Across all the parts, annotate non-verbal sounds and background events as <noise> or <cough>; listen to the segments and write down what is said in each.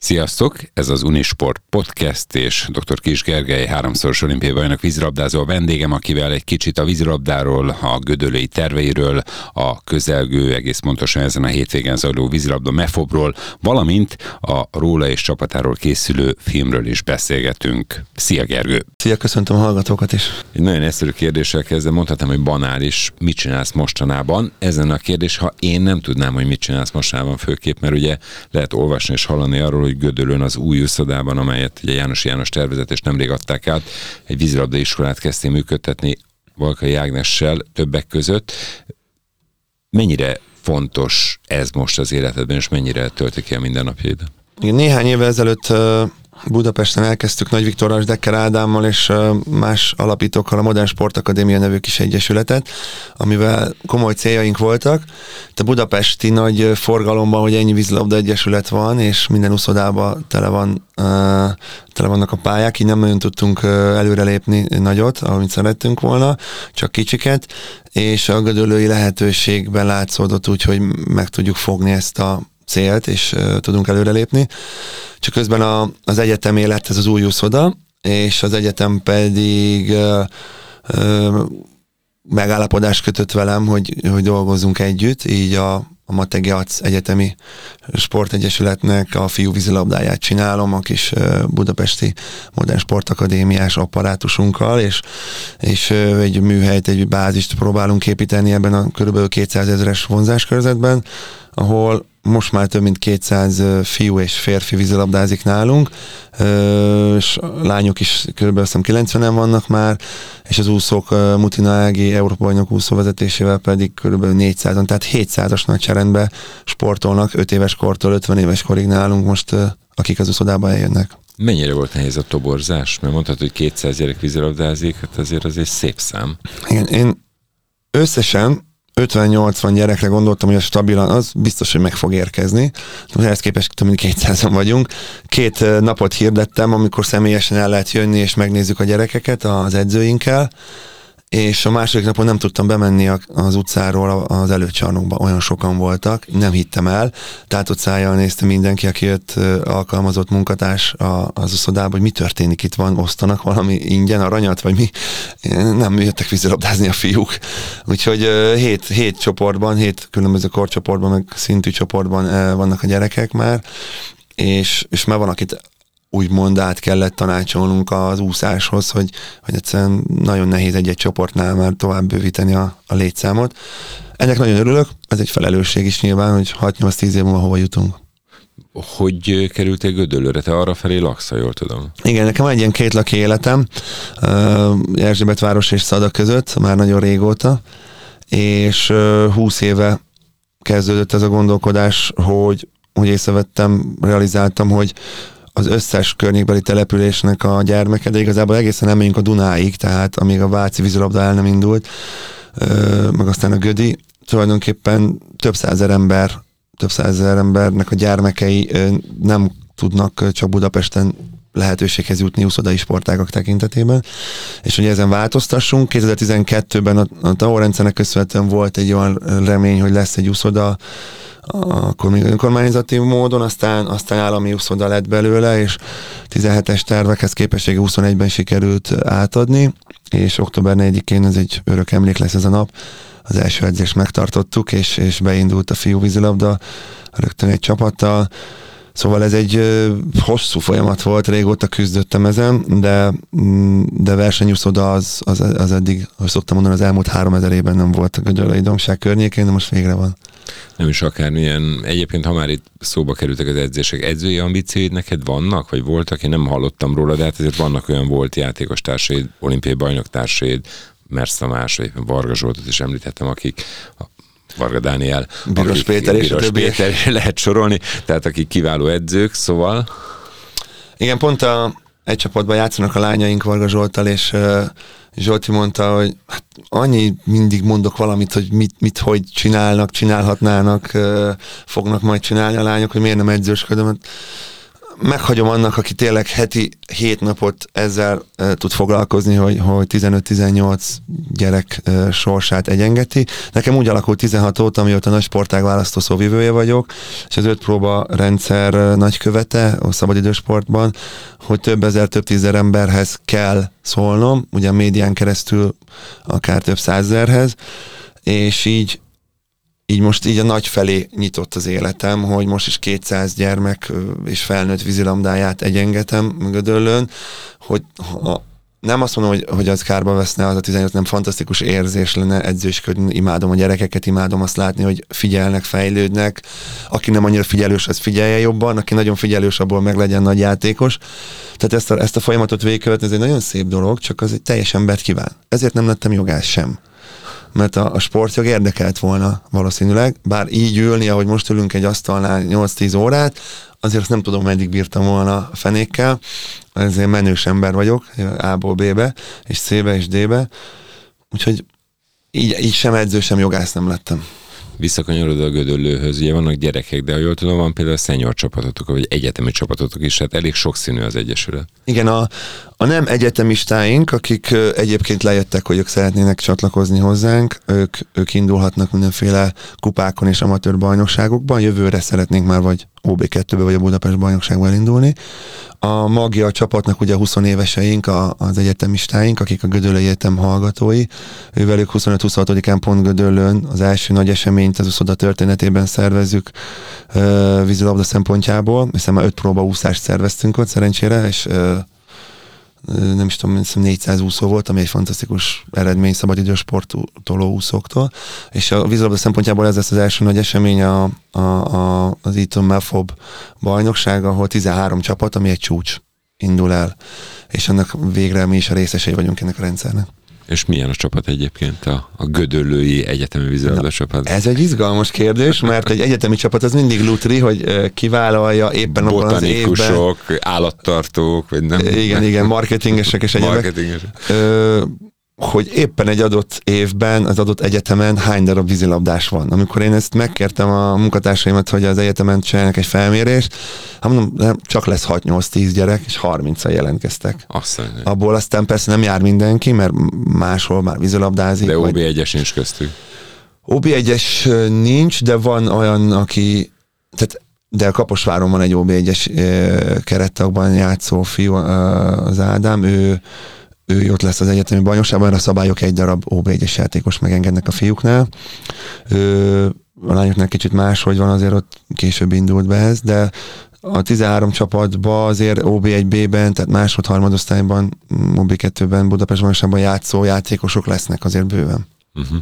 Sziasztok! Ez az Unisport Podcast és dr. Kis Gergely háromszoros olimpiai bajnok vízilabdázó a vendégem, akivel egy kicsit a vízilabdáról, a gödölői terveiről, a közelgő, egész pontosan ezen a hétvégen zajló vízilabda mefobról, valamint a róla és csapatáról készülő filmről is beszélgetünk. Szia Gergő! Szia, köszöntöm a hallgatókat is! Egy nagyon egyszerű kérdéssel kezdem, mondhatom, hogy banális, mit csinálsz mostanában? Ezen a kérdés, ha én nem tudnám, hogy mit csinálsz mostanában főképp, mert ugye lehet olvasni és hallani arról, hogy Gödölön az új üszodában, amelyet ugye János János tervezett, és nemrég adták át, egy vízilabda iskolát kezdték működtetni Valkai Ágnessel többek között. Mennyire fontos ez most az életedben, és mennyire tölti ki a mindennapjaid? Néhány évvel ezelőtt Budapesten elkezdtük Nagy Viktorral, Dekker Ádámmal és más alapítókkal a Modern Sportakadémia nevű kis egyesületet, amivel komoly céljaink voltak. A budapesti nagy forgalomban, hogy ennyi vízilabda egyesület van, és minden uszodában tele, van, tele vannak a pályák, így nem nagyon tudtunk előrelépni nagyot, amit szerettünk volna, csak kicsiket, és a gödölői lehetőségben látszódott úgy, hogy meg tudjuk fogni ezt a célt, és uh, tudunk előrelépni. Csak közben a, az egyetem élet, ez az új úszoda, és az egyetem pedig uh, uh, megállapodást kötött velem, hogy, hogy dolgozzunk együtt, így a, a Mategi Ac Egyetemi Sportegyesületnek a fiú vízilabdáját csinálom, a kis budapesti modern sportakadémiás apparátusunkkal, és, és egy műhelyt, egy bázist próbálunk építeni ebben a kb. 200 ezeres vonzáskörzetben, ahol most már több mint 200 fiú és férfi vízilabdázik nálunk, és lányok is kb. 90-en vannak már, és az úszók Mutina Ági Európa bajnok úszó vezetésével pedig kb. 400-an, tehát 700-as nagyságrendben sportolnak 5 éves kortól 50 éves korig nálunk most, akik az úszodába eljönnek. Mennyire volt nehéz a toborzás? Mert mondtad, hogy 200 gyerek vízilabdázik, hát azért az egy szép szám. Igen, én összesen 50-80 gyerekre gondoltam, hogy a stabilan, az biztos, hogy meg fog érkezni. Ehhez képest több mint 200 vagyunk. Két napot hirdettem, amikor személyesen el lehet jönni, és megnézzük a gyerekeket az edzőinkkel és a második napon nem tudtam bemenni az utcáról az előcsarnokba, olyan sokan voltak, nem hittem el, tehát ott szájjal nézte mindenki, aki jött alkalmazott munkatárs az uszodába, hogy mi történik itt van, osztanak valami ingyen aranyat, vagy mi, nem jöttek vízilabdázni a fiúk. Úgyhogy hét, hét csoportban, hét különböző korcsoportban, meg szintű csoportban vannak a gyerekek már, és, és már van, akit úgymond át kellett tanácsolnunk az úszáshoz, hogy, hogy egyszerűen nagyon nehéz egy-egy csoportnál már tovább bővíteni a, a létszámot. Ennek nagyon örülök, ez egy felelősség is nyilván, hogy 6-8-10 év múlva hova jutunk. Hogy kerültél Gödöllőre? Te arra felé laksz, jól tudom. Igen, nekem egy ilyen két laki életem, Erzsébet város és Szada között, már nagyon régóta, és 20 éve kezdődött ez a gondolkodás, hogy, hogy észrevettem, realizáltam, hogy az összes környékbeli településnek a gyermeke, de igazából egészen nem a Dunáig, tehát amíg a Váci vízilabda el nem indult, meg aztán a Gödi, tulajdonképpen több százer ember, több százer embernek a gyermekei nem tudnak csak Budapesten lehetőséghez jutni úszodai sportágak tekintetében, és hogy ezen változtassunk. 2012-ben a, a TAO rendszernek köszönhetően volt egy olyan remény, hogy lesz egy úszoda akkor még önkormányzati módon, aztán, aztán állami úszoda lett belőle, és 17-es tervekhez képessége 21-ben sikerült átadni, és október 4-én ez egy örök emlék lesz ez a nap. Az első edzést megtartottuk, és, és beindult a fiú vízilabda rögtön egy csapattal. Szóval ez egy hosszú folyamat volt, régóta küzdöttem ezen, de, mm, de versenyúszoda az, az, az eddig, ahogy szoktam mondani, az elmúlt három ezer évben nem volt a Gödöllői Domság környékén, de most végre van nem is akármilyen. Egyébként, ha már itt szóba kerültek az edzések, edzői ambícióid neked vannak, vagy voltak? Én nem hallottam róla, de hát ezért vannak olyan volt játékos társaid, olimpiai bajnok társaid, Mersz Tamás, vagy Varga Zsoltot is említettem, akik Varga Dániel, Biros Péter és Biros Péter <laughs> lehet sorolni, tehát akik kiváló edzők, szóval... Igen, pont a, egy csapatban játszanak a lányaink Varga Zsoltal, és uh, Zsolti mondta, hogy hát annyi mindig mondok valamit, hogy mit, mit hogy csinálnak, csinálhatnának, uh, fognak majd csinálni a lányok, hogy miért nem edzősködöm. Hát meghagyom annak, aki tényleg heti hét napot ezzel e, tud foglalkozni, hogy, hogy 15-18 gyerek e, sorsát egyengeti. Nekem úgy alakult 16 óta, amióta nagy sportág választó szóvivője vagyok, és az öt próba rendszer nagykövete a szabadidősportban, hogy több ezer, több tízezer emberhez kell szólnom, ugye a médián keresztül akár több százezerhez, és így így most így a nagy felé nyitott az életem, hogy most is 200 gyermek és felnőtt vízilamdáját egyengetem Gödöllön, hogy ha nem azt mondom, hogy, hogy az kárba veszne az a 18, nem fantasztikus érzés lenne edzősködni, imádom a gyerekeket, imádom azt látni, hogy figyelnek, fejlődnek, aki nem annyira figyelős, az figyelje jobban, aki nagyon figyelős, abból meg legyen nagy játékos. Tehát ezt a, ezt a folyamatot végigkövetni, ez egy nagyon szép dolog, csak az egy teljes embert kíván. Ezért nem lettem jogász sem mert a, a sportjog érdekelt volna valószínűleg, bár így ülni, ahogy most ülünk egy asztalnál 8-10 órát, azért azt nem tudom, meddig bírtam volna a fenékkel, ezért menős ember vagyok, A-ból B-be, és C-be és D-be, úgyhogy így, így sem edző, sem jogász nem lettem. Visszakanyarodva a gödöllőhöz, ugye vannak gyerekek, de ha jól tudom, van például a szenyor csapatotok, vagy egyetemi csapatotok is, hát elég sokszínű az Egyesület. Igen, a, a nem egyetemistáink, akik egyébként lejöttek, hogy ők szeretnének csatlakozni hozzánk, ők, ők indulhatnak mindenféle kupákon és amatőr bajnokságokban, jövőre szeretnénk már vagy OB2-be vagy a Budapest bajnokságban elindulni. A magja a csapatnak ugye 20 éveseink, a, az egyetemistáink, akik a Gödöllő Egyetem hallgatói. Ővelük 25-26-án pont Gödöllőn az első nagy eseményt az uszoda történetében szervezzük uh, vízilabda szempontjából, hiszen már öt próbaúszást szerveztünk ott szerencsére, és uh, nem is tudom, 400 úszó volt, ami egy fantasztikus eredmény szabadidős sportoló úszóktól, és a vízilabda szempontjából ez lesz az első nagy esemény a, a, a, az Eton Melfob bajnokság, ahol 13 csapat, ami egy csúcs indul el, és annak végre mi is a részesei vagyunk ennek a rendszernek. És milyen a csapat egyébként, a, a Gödöllői Egyetemi Vízilabda csapat? Ez egy izgalmas kérdés, mert egy egyetemi csapat az mindig lutri, hogy kivállalja éppen abban az évben. állattartók, vagy nem. Igen, igen, marketingesek és egyébek. Marketingesek hogy éppen egy adott évben, az adott egyetemen hány darab vízilabdás van. Amikor én ezt megkértem a munkatársaimat, hogy az egyetemen csinálják egy felmérést, hát mondom, nem, csak lesz 6-8-10 gyerek, és 30-an jelentkeztek. Azt Abból aztán persze nem jár mindenki, mert máshol már vízilabdázik. De OB1-es nincs köztük. OB1-es nincs, de van olyan, aki, tehát de Kaposváron van egy OB1-es kerettagban játszó fiú, az Ádám, ő ő ott lesz az egyetemi bajnokságban, a szabályok egy darab OB1-es játékos megengednek a fiúknál. Ő, a lányoknál kicsit más, hogy van, azért ott később indult be ez, de a 13 csapatba azért OB1B-ben, tehát másod harmadosztályban, OB2-ben, Budapest bajnokságban játszó játékosok lesznek azért bőven. Uh-huh.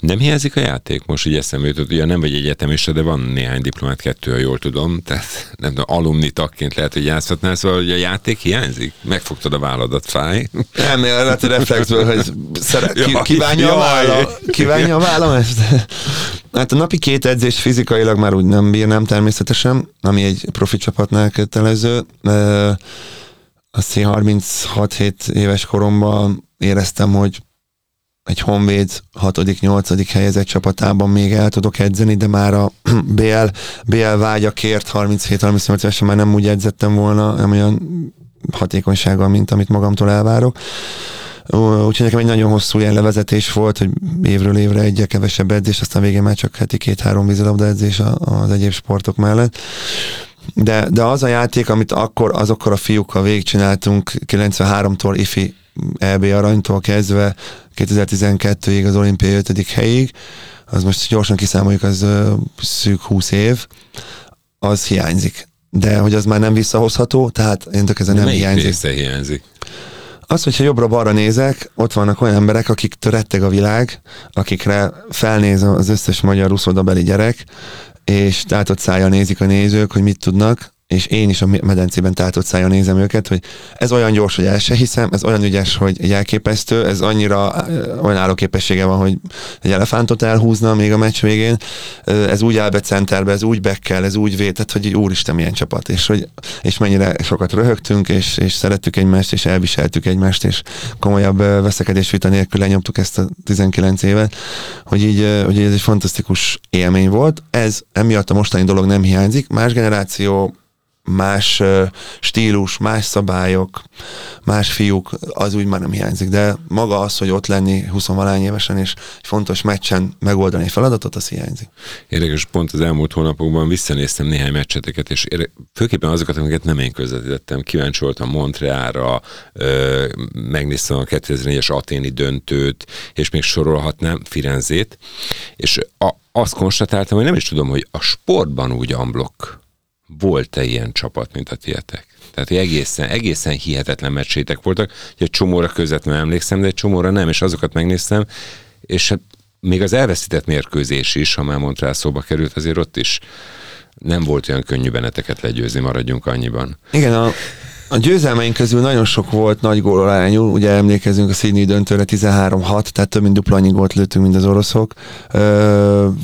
Nem hiányzik a játék? Most így eszembe jutott, ugye nem vagy egyetemista, de van néhány diplomát, kettő, ha jól tudom, tehát <laughs> nem tudom, alumni tagként lehet, hogy játszhatnál, szóval hogy a játék hiányzik? Megfogtad a válladat, fáj? <laughs> Nem, lehet reflexből, hogy szeret, ki, kívánja, a vállam, <laughs> kívánja a vállam ezt. Hát a napi két edzés fizikailag már úgy nem bírnám természetesen, ami egy profi csapatnál kötelező. Azt 36-7 éves koromban éreztem, hogy egy Honvéd 6.-8. helyezett csapatában még el tudok edzeni, de már a BL, BL vágyakért 37-38 évesen már nem úgy edzettem volna, nem olyan hatékonysággal, mint amit magamtól elvárok. Úgyhogy nekem egy nagyon hosszú ilyen levezetés volt, hogy évről évre egyre kevesebb edzés, aztán végén már csak heti két-három vízilabda edzés az egyéb sportok mellett. De, de az a játék, amit akkor azokkal a fiúkkal végigcsináltunk 93-tól ifi EB aranytól kezdve 2012-ig az olimpiai 5. helyig, az most gyorsan kiszámoljuk, az szűk 20 év, az hiányzik. De hogy az már nem visszahozható, tehát én tök ezen nem Melyik hiányzik. része hiányzik? Az, hogyha jobbra-balra nézek, ott vannak olyan emberek, akik retteg a világ, akikre felnéz az összes magyar ruszodabeli gyerek, és tátott szájjal nézik a nézők, hogy mit tudnak, és én is a medencében tátott szájon nézem őket, hogy ez olyan gyors, hogy el se hiszem, ez olyan ügyes, hogy elképesztő, ez annyira olyan állóképessége van, hogy egy elefántot elhúzna még a meccs végén, ez úgy áll be centerbe, ez úgy bekkel, ez úgy vétett, hogy egy úristen milyen csapat, és, hogy, és mennyire sokat röhögtünk, és, és szerettük egymást, és elviseltük egymást, és komolyabb veszekedés vita nélkül lenyomtuk ezt a 19 évet, hogy így, hogy így ez egy fantasztikus élmény volt. Ez emiatt a mostani dolog nem hiányzik. Más generáció más stílus, más szabályok, más fiúk, az úgy már nem hiányzik. De maga az, hogy ott lenni 20 valány évesen, és egy fontos meccsen megoldani feladatot, az hiányzik. Érdekes, pont az elmúlt hónapokban visszanéztem néhány meccseteket, és főképpen azokat, amiket nem én közvetítettem. Kíváncsi voltam Montrealra, megnéztem a 2004-es aténi döntőt, és még sorolhatnám Firenzét, és a, azt konstatáltam, hogy nem is tudom, hogy a sportban úgy amblok volt-e ilyen csapat, mint a tietek? Tehát egészen, egészen hihetetlen meccsétek voltak, hogy egy csomóra közvetlenül emlékszem, de egy csomóra nem, és azokat megnéztem, és hát még az elveszített mérkőzés is, ha már rá szóba került, azért ott is nem volt olyan könnyű benneteket legyőzni, maradjunk annyiban. Igen, a, a győzelmeink közül nagyon sok volt nagy gólorányú, ugye emlékezünk a Sydney döntőre 13-6, tehát több mint dupla annyi gólt lőttünk, mint az oroszok.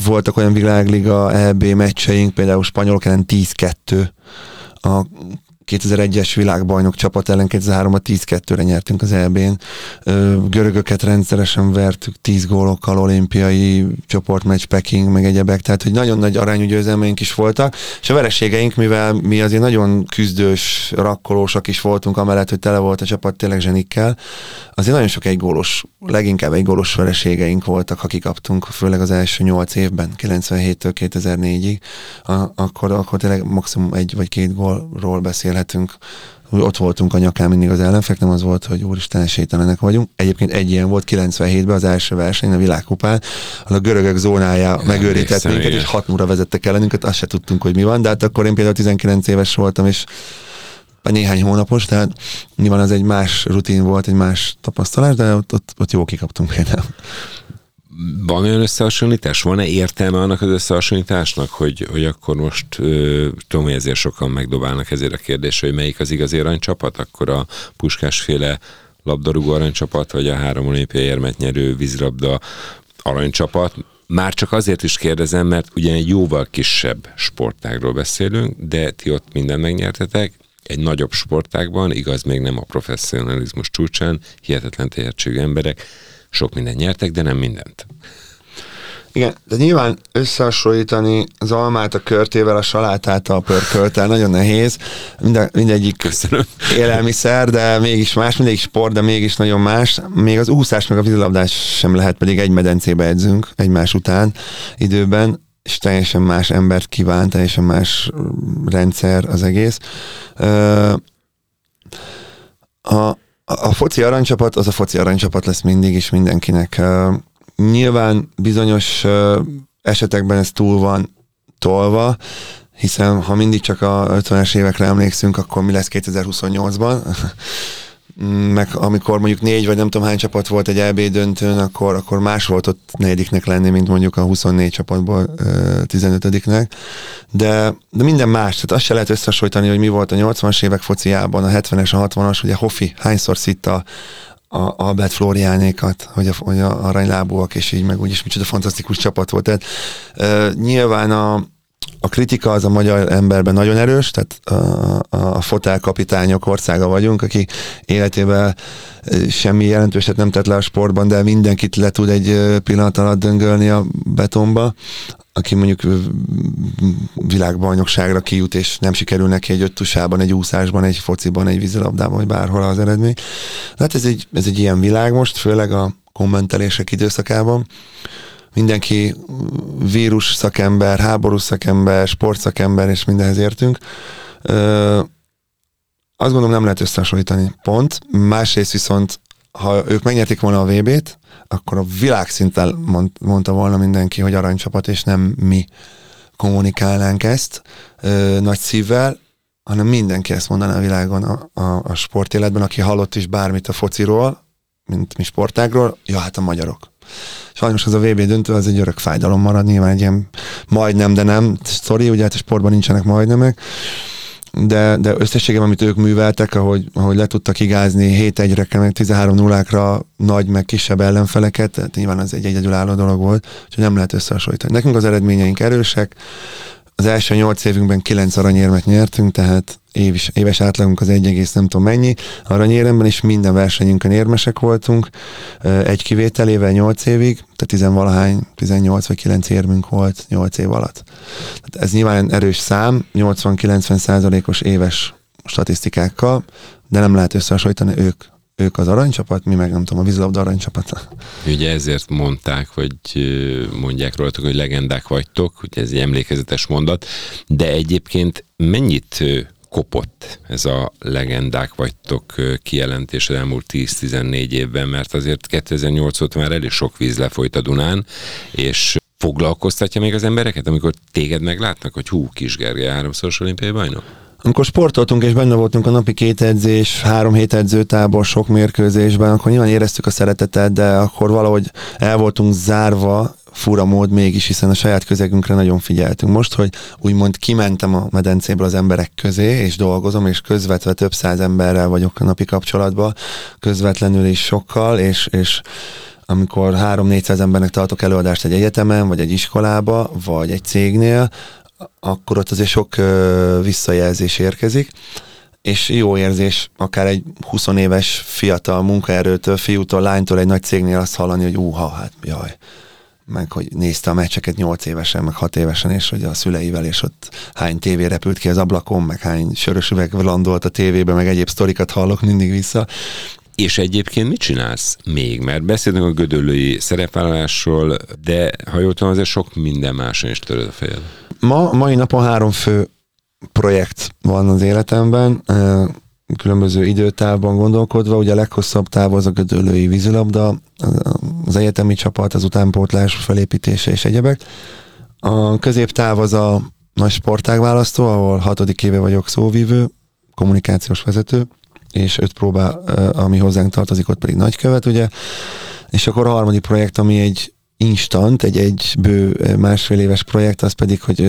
Voltak olyan világliga EB meccseink, például spanyolok ellen 10-2, a 2001-es világbajnok csapat ellen 2003-ban 10-2-re nyertünk az EB-n. Görögöket rendszeresen vertük 10 gólokkal, olimpiai csoportmeccs Peking, meg egyebek, tehát hogy nagyon nagy arányú győzelmeink is voltak, és a vereségeink, mivel mi azért nagyon küzdős, rakkolósak is voltunk, amellett, hogy tele volt a csapat tényleg zsenikkel, azért nagyon sok egy gólos, leginkább egy gólos vereségeink voltak, ha kikaptunk, főleg az első 8 évben, 97-től 2004-ig, akkor, akkor tényleg maximum egy vagy két gólról beszél beszélhetünk, hogy ott voltunk a nyakán mindig az ellenfek, nem az volt, hogy úristen, esélytelenek vagyunk. Egyébként egy ilyen volt 97-ben az első verseny, a világkupán, ahol a görögök zónája megőrített minket, és hat múra vezettek ellenünket, azt se tudtunk, hogy mi van, de hát akkor én például 19 éves voltam, és néhány hónapos, tehát nyilván az egy más rutin volt, egy más tapasztalás, de ott, ott, ott jó kikaptunk például van olyan összehasonlítás? Van-e értelme annak az összehasonlításnak, hogy, hogy akkor most tudom, hogy ezért sokan megdobálnak ezért a kérdésre, hogy melyik az igazi aranycsapat, akkor a puskásféle labdarúgó aranycsapat, vagy a három olimpiai érmet nyerő vízilabda aranycsapat. Már csak azért is kérdezem, mert ugye egy jóval kisebb sportágról beszélünk, de ti ott minden megnyertetek, egy nagyobb sportágban, igaz még nem a professzionalizmus csúcsán, hihetetlen tehetségű emberek, sok mindent nyertek, de nem mindent. Igen, de nyilván összehasonlítani az almát a körtével, a salátát a pörköltel nagyon nehéz. Minde, mindegyik Köszönöm. élelmiszer, de mégis más, mindegyik sport, de mégis nagyon más. Még az úszás meg a vízilabdás sem lehet, pedig egy medencébe edzünk egymás után időben, és teljesen más embert kíván, teljesen más rendszer az egész. A, a foci aranycsapat az a foci aranycsapat lesz mindig is mindenkinek. Nyilván bizonyos esetekben ez túl van tolva, hiszen ha mindig csak a 50-es évekre emlékszünk, akkor mi lesz 2028-ban? <laughs> meg amikor mondjuk négy vagy nem tudom hány csapat volt egy EB döntőn, akkor, akkor más volt ott negyediknek lenni, mint mondjuk a 24 csapatból 15-nek. De, de minden más, tehát azt se lehet összehasonlítani, hogy mi volt a 80-as évek fociában, a 70-es, a 60-as, ugye Hoffi hányszor szitta a Albert Floriánékat, hogy a, hogy a aranylábúak, és így meg úgyis micsoda fantasztikus csapat volt. Tehát uh, nyilván a, a kritika az a magyar emberben nagyon erős, tehát a, a fotelkapitányok országa vagyunk, aki életében semmi jelentőset nem tett le a sportban, de mindenkit le tud egy pillanat alatt döngölni a betonba, aki mondjuk világbajnokságra kijut, és nem sikerül neki egy öttusában, egy úszásban, egy fociban, egy vízilabdában, vagy bárhol az eredmény. Hát ez egy, ez egy ilyen világ most, főleg a kommentelések időszakában mindenki vírus szakember, háborús szakember, sportszakember, és mindenhez értünk. Ö, azt gondolom nem lehet összehasonlítani, pont. Másrészt viszont, ha ők megnyerték volna a VB-t, akkor a világszinten mond, mondta volna mindenki, hogy aranycsapat, és nem mi kommunikálnánk ezt ö, nagy szívvel, hanem mindenki ezt mondaná a világon a, a, a sportéletben, aki hallott is bármit a fociról, mint mi sportágról, ja, hát a magyarok. Sajnos az a VB döntő az egy örök fájdalom marad, nyilván egy ilyen majdnem, de nem sztori, ugye hát a sportban nincsenek majdnemek, de, de összességében, amit ők műveltek, ahogy, ahogy le tudtak igázni 7 1 re meg 13 0 nagy, meg kisebb ellenfeleket, tehát nyilván az egy egyedülálló dolog volt, úgyhogy nem lehet összehasonlítani. Nekünk az eredményeink erősek, az első nyolc évünkben kilenc aranyérmet nyertünk, tehát éves, éves átlagunk az egy egész nem tudom mennyi aranyéremben, és minden versenyünkön érmesek voltunk, egy kivételével nyolc évig, tehát tizenvalahány, 18 vagy 9 érmünk volt nyolc év alatt. Tehát ez nyilván erős szám, 80-90 százalékos éves statisztikákkal, de nem lehet összehasonlítani ők ők az aranycsapat, mi meg nem tudom, a vízilabda aranycsapat. Ugye ezért mondták, vagy mondják rólatok, hogy legendák vagytok, ugye ez egy emlékezetes mondat, de egyébként mennyit kopott ez a legendák vagytok kijelentés az elmúlt 10-14 évben, mert azért 2008 óta már elég sok víz lefolyt a Dunán, és foglalkoztatja még az embereket, amikor téged meglátnak, hogy hú, kis Gergely háromszoros olimpiai bajnok? Amikor sportoltunk és benne voltunk a napi két edzés, három hét edzőtábor, sok mérkőzésben, akkor nyilván éreztük a szeretetet, de akkor valahogy el voltunk zárva, fura mód mégis, hiszen a saját közegünkre nagyon figyeltünk. Most, hogy úgymond kimentem a medencéből az emberek közé, és dolgozom, és közvetve több száz emberrel vagyok a napi kapcsolatban, közvetlenül is sokkal, és, és amikor 3-400 embernek tartok előadást egy egyetemen, vagy egy iskolába, vagy egy cégnél, akkor ott azért sok visszajelzés érkezik, és jó érzés akár egy 20 éves fiatal munkaerőtől, fiútól, lánytól egy nagy cégnél azt hallani, hogy úha, hát jaj, meg hogy nézte a meccseket 8 évesen, meg 6 évesen, és hogy a szüleivel, és ott hány tévé repült ki az ablakon, meg hány sörös üveg landolt a tévébe, meg egyéb sztorikat hallok mindig vissza. És egyébként mit csinálsz még? Mert beszélünk a gödöllői szerepvállalásról, de ha jól tudom, azért sok minden máson is töröd a fejed. Ma, mai napon három fő projekt van az életemben, különböző időtávban gondolkodva, ugye a leghosszabb táv az a gödöllői vízilabda, az egyetemi csapat, az utánpótlás felépítése és egyebek. A középtáv az a nagy sportágválasztó, ahol hatodik éve vagyok szóvívő, kommunikációs vezető, és öt próbá, ami hozzánk tartozik, ott pedig nagykövet, ugye. És akkor a harmadik projekt, ami egy instant, egy egy bő másfél éves projekt, az pedig, hogy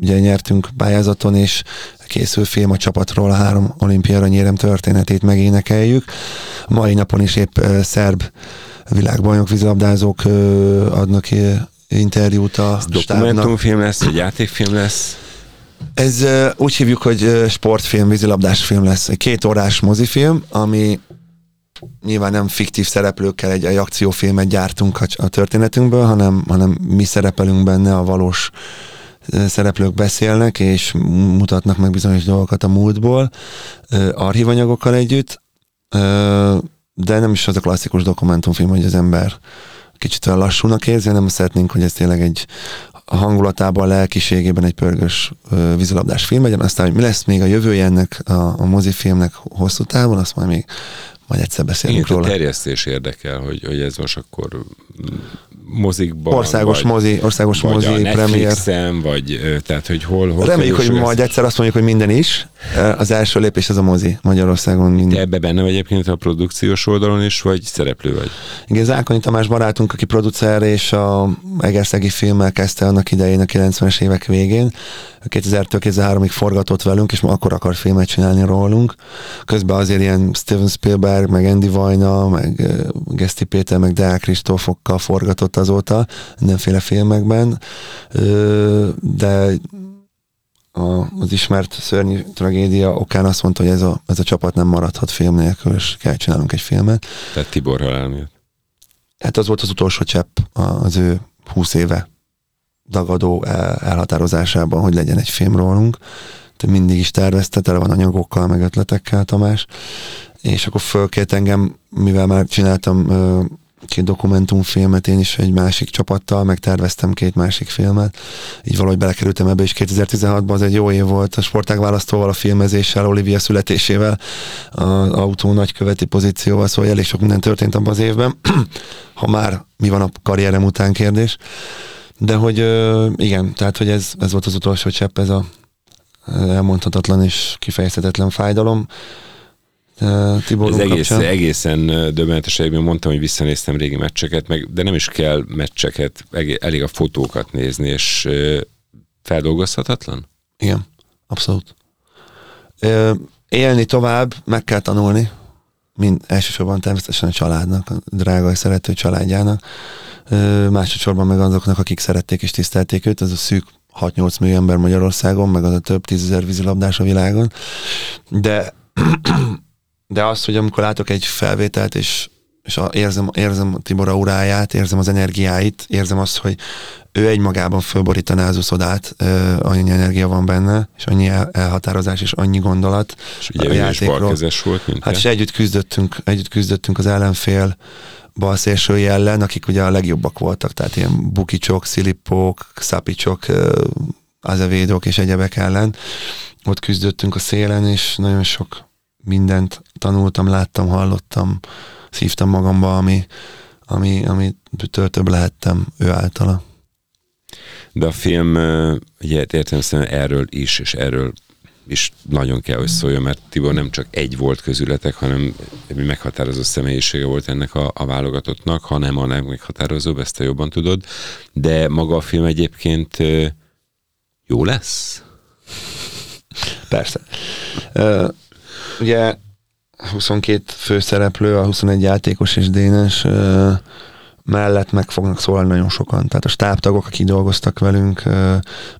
ugye nyertünk pályázaton, és készül film a csapatról, a három olimpiára nyerem történetét megénekeljük. Mai napon is épp szerb világbajnok vízilabdázók adnak interjút a Ez dokumentumfilm lesz, vagy játékfilm lesz? Ez úgy hívjuk, hogy sportfilm, vízilabdás film lesz. Egy két órás mozifilm, ami nyilván nem fiktív szereplőkkel egy, egy akciófilmet gyártunk a, a történetünkből, hanem, hanem mi szerepelünk benne, a valós szereplők beszélnek, és mutatnak meg bizonyos dolgokat a múltból, archívanyagokkal együtt, de nem is az a klasszikus dokumentumfilm, hogy az ember kicsit olyan lassúnak érzi, nem szeretnénk, hogy ez tényleg egy a hangulatában, a lelkiségében egy pörgős vízilabdás film legyen, aztán, hogy mi lesz még a jövője ennek a, a mozifilmnek hosszú távon, azt majd még majd egyszer beszélünk róla. A terjesztés érdekel, hogy, hogy ez most akkor mozikban. Országos vagy, mozi, országos vagy mozi, a premier. vagy tehát, hogy hol, hol Reméljük, hogy majd egyszer azt mondjuk, hogy minden is. Az első lépés az a mozi Magyarországon. Minden. Te ebbe benne vagy egyébként a produkciós oldalon is, vagy szereplő vagy? Igen, Zákonyi Tamás barátunk, aki producer és a Egerszegi filmmel kezdte annak idején a 90-es évek végén. 2000-től 2003-ig forgatott velünk, és ma akkor akar filmet csinálni rólunk. Közben azért ilyen Steven Spielberg, meg Andy Vajna, meg Geszti Péter, meg Deák Kristófokkal forgatott azóta mindenféle filmekben, de a, az ismert szörnyű tragédia okán azt mondta, hogy ez a, ez a csapat nem maradhat film nélkül, és kell csinálnunk egy filmet. Tehát Tibor halál miatt. Hát az volt az utolsó csepp az ő húsz éve dagadó elhatározásában, hogy legyen egy film rólunk. Te mindig is tervezte, tele van anyagokkal, meg ötletekkel Tamás. És akkor fölkért engem, mivel már csináltam két dokumentumfilmet, én is egy másik csapattal, meg terveztem két másik filmet. Így valahogy belekerültem ebbe, és 2016-ban az egy jó év volt a sportág választóval, a filmezéssel, Olivia születésével, az autó nagyköveti pozícióval, szóval elég sok minden történt abban az évben. <clears throat> ha már mi van a karrierem után kérdés. De hogy igen, tehát hogy ez, ez volt az utolsó csepp, ez a elmondhatatlan és kifejezhetetlen fájdalom. Tibor Ez egész, egészen döbbenetes, egyébként mondtam, hogy visszanéztem régi meccseket, meg, de nem is kell meccseket, elég a fotókat nézni, és feldolgozhatatlan? Igen, abszolút. Élni tovább, meg kell tanulni, mind elsősorban természetesen a családnak, a drága és szerető családjának, másodszorban meg azoknak, akik szerették és tisztelték őt, az a szűk 6-8 millió ember Magyarországon, meg az a több tízezer vízilabdás a világon. De, de azt, hogy amikor látok egy felvételt, és, és a, érzem, érzem Tibor auráját, érzem az energiáit, érzem azt, hogy ő egymagában fölborítaná az uszodát, annyi energia van benne, és annyi elhatározás, és annyi gondolat és ugye a játékról. volt, mint Hát és együtt küzdöttünk, együtt küzdöttünk az ellenfél balszélsői ellen, akik ugye a legjobbak voltak, tehát ilyen bukicsok, szilipók, szapicsok, azevédok és egyebek ellen. Ott küzdöttünk a szélen, és nagyon sok mindent tanultam, láttam, hallottam, szívtam magamba, ami, ami, ami több lehettem ő általa. De a film, ugye értem erről is, és erről is nagyon kell, hogy szóljon, mert Tibor nem csak egy volt közületek, hanem meghatározó személyisége volt ennek a, a válogatottnak, hanem a legmeghatározóbb, ezt te jobban tudod, de maga a film egyébként jó lesz? Persze. Ugye 22 főszereplő, a 21 játékos és Dénes uh, mellett meg fognak szólalni nagyon sokan. Tehát a stábtagok, akik dolgoztak velünk,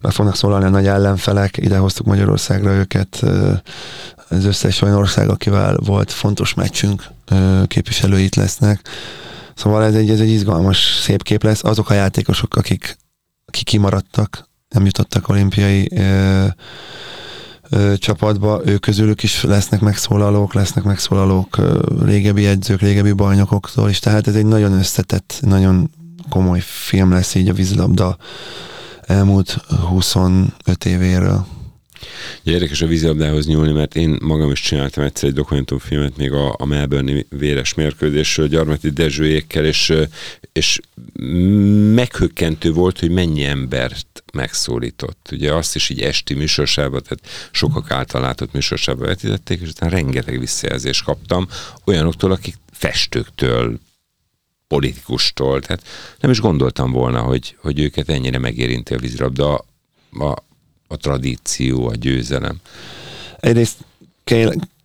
meg fognak szólalni a nagy ellenfelek, ide hoztuk Magyarországra őket, az összes olyan ország, akivel volt fontos meccsünk, képviselőit lesznek. Szóval ez egy, ez egy izgalmas, szép kép lesz. Azok a játékosok, akik, akik kimaradtak, nem jutottak olimpiai ö, csapatba, ők közülük is lesznek megszólalók, lesznek megszólalók ö, régebbi edzők, régebbi bajnokoktól is, tehát ez egy nagyon összetett, nagyon komoly film lesz így a vízilabda elmúlt 25 évéről. Ja, érdekes a vízilabdához nyúlni, mert én magam is csináltam egyszer egy dokumentumfilmet még a, a Melbourne véres mérkőzésről Gyarmati Dezsőjékkel, és, és meghökkentő volt, hogy mennyi embert megszólított. Ugye azt is így esti műsorsába, tehát sokak által látott műsorsába vetítették, és utána rengeteg visszajelzést kaptam olyanoktól, akik festőktől, politikustól, tehát nem is gondoltam volna, hogy, hogy őket ennyire megérinti a vízilabda, a, a tradíció, a győzelem. Egyrészt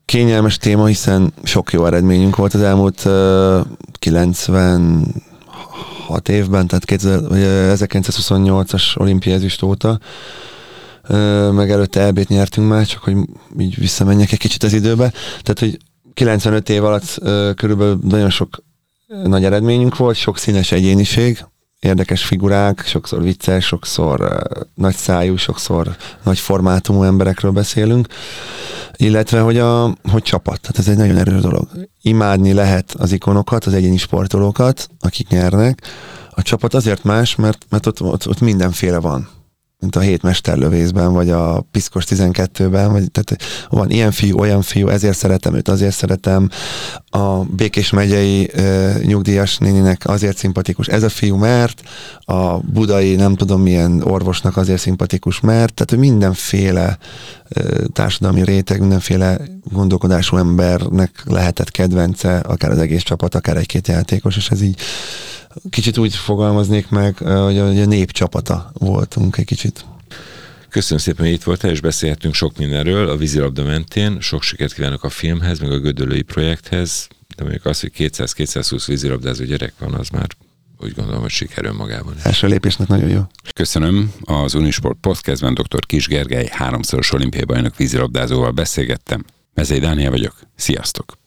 kényelmes téma, hiszen sok jó eredményünk volt az elmúlt uh, 96 évben, tehát 1928-as olimpiai ezüst óta, meg előtte elbét nyertünk már, csak hogy így visszamenjek egy kicsit az időbe. Tehát, hogy 95 év alatt körülbelül nagyon sok nagy eredményünk volt, sok színes egyéniség, érdekes figurák, sokszor vicces, sokszor uh, nagy szájú, sokszor nagy formátumú emberekről beszélünk, illetve hogy, a, hogy csapat, tehát ez egy nagyon erős dolog. Imádni lehet az ikonokat, az egyéni sportolókat, akik nyernek, a csapat azért más, mert, mert ott, ott, ott mindenféle van mint a hét mesterlövészben, vagy a Piszkos 12-ben, vagy, tehát van ilyen fiú, olyan fiú, ezért szeretem őt, azért szeretem. A Békés megyei e, nyugdíjas néninek azért szimpatikus ez a fiú, mert a budai nem tudom milyen orvosnak azért szimpatikus, mert tehát mindenféle e, társadalmi réteg, mindenféle gondolkodású embernek lehetett kedvence, akár az egész csapat, akár egy-két játékos, és ez így kicsit úgy fogalmaznék meg, hogy a, a nép csapata voltunk egy kicsit. Köszönöm szépen, hogy itt voltál, és beszélhettünk sok mindenről a vízilabda mentén. Sok sikert kívánok a filmhez, meg a Gödöllői projekthez, de mondjuk az, hogy 200-220 vízilabdázó gyerek van, az már úgy gondolom, hogy siker önmagában. Első lépésnek nagyon jó. Köszönöm. Az Unisport Podcastben dr. Kis Gergely háromszoros olimpiai bajnok vízilabdázóval beszélgettem. Mezei Dániel vagyok. Sziasztok!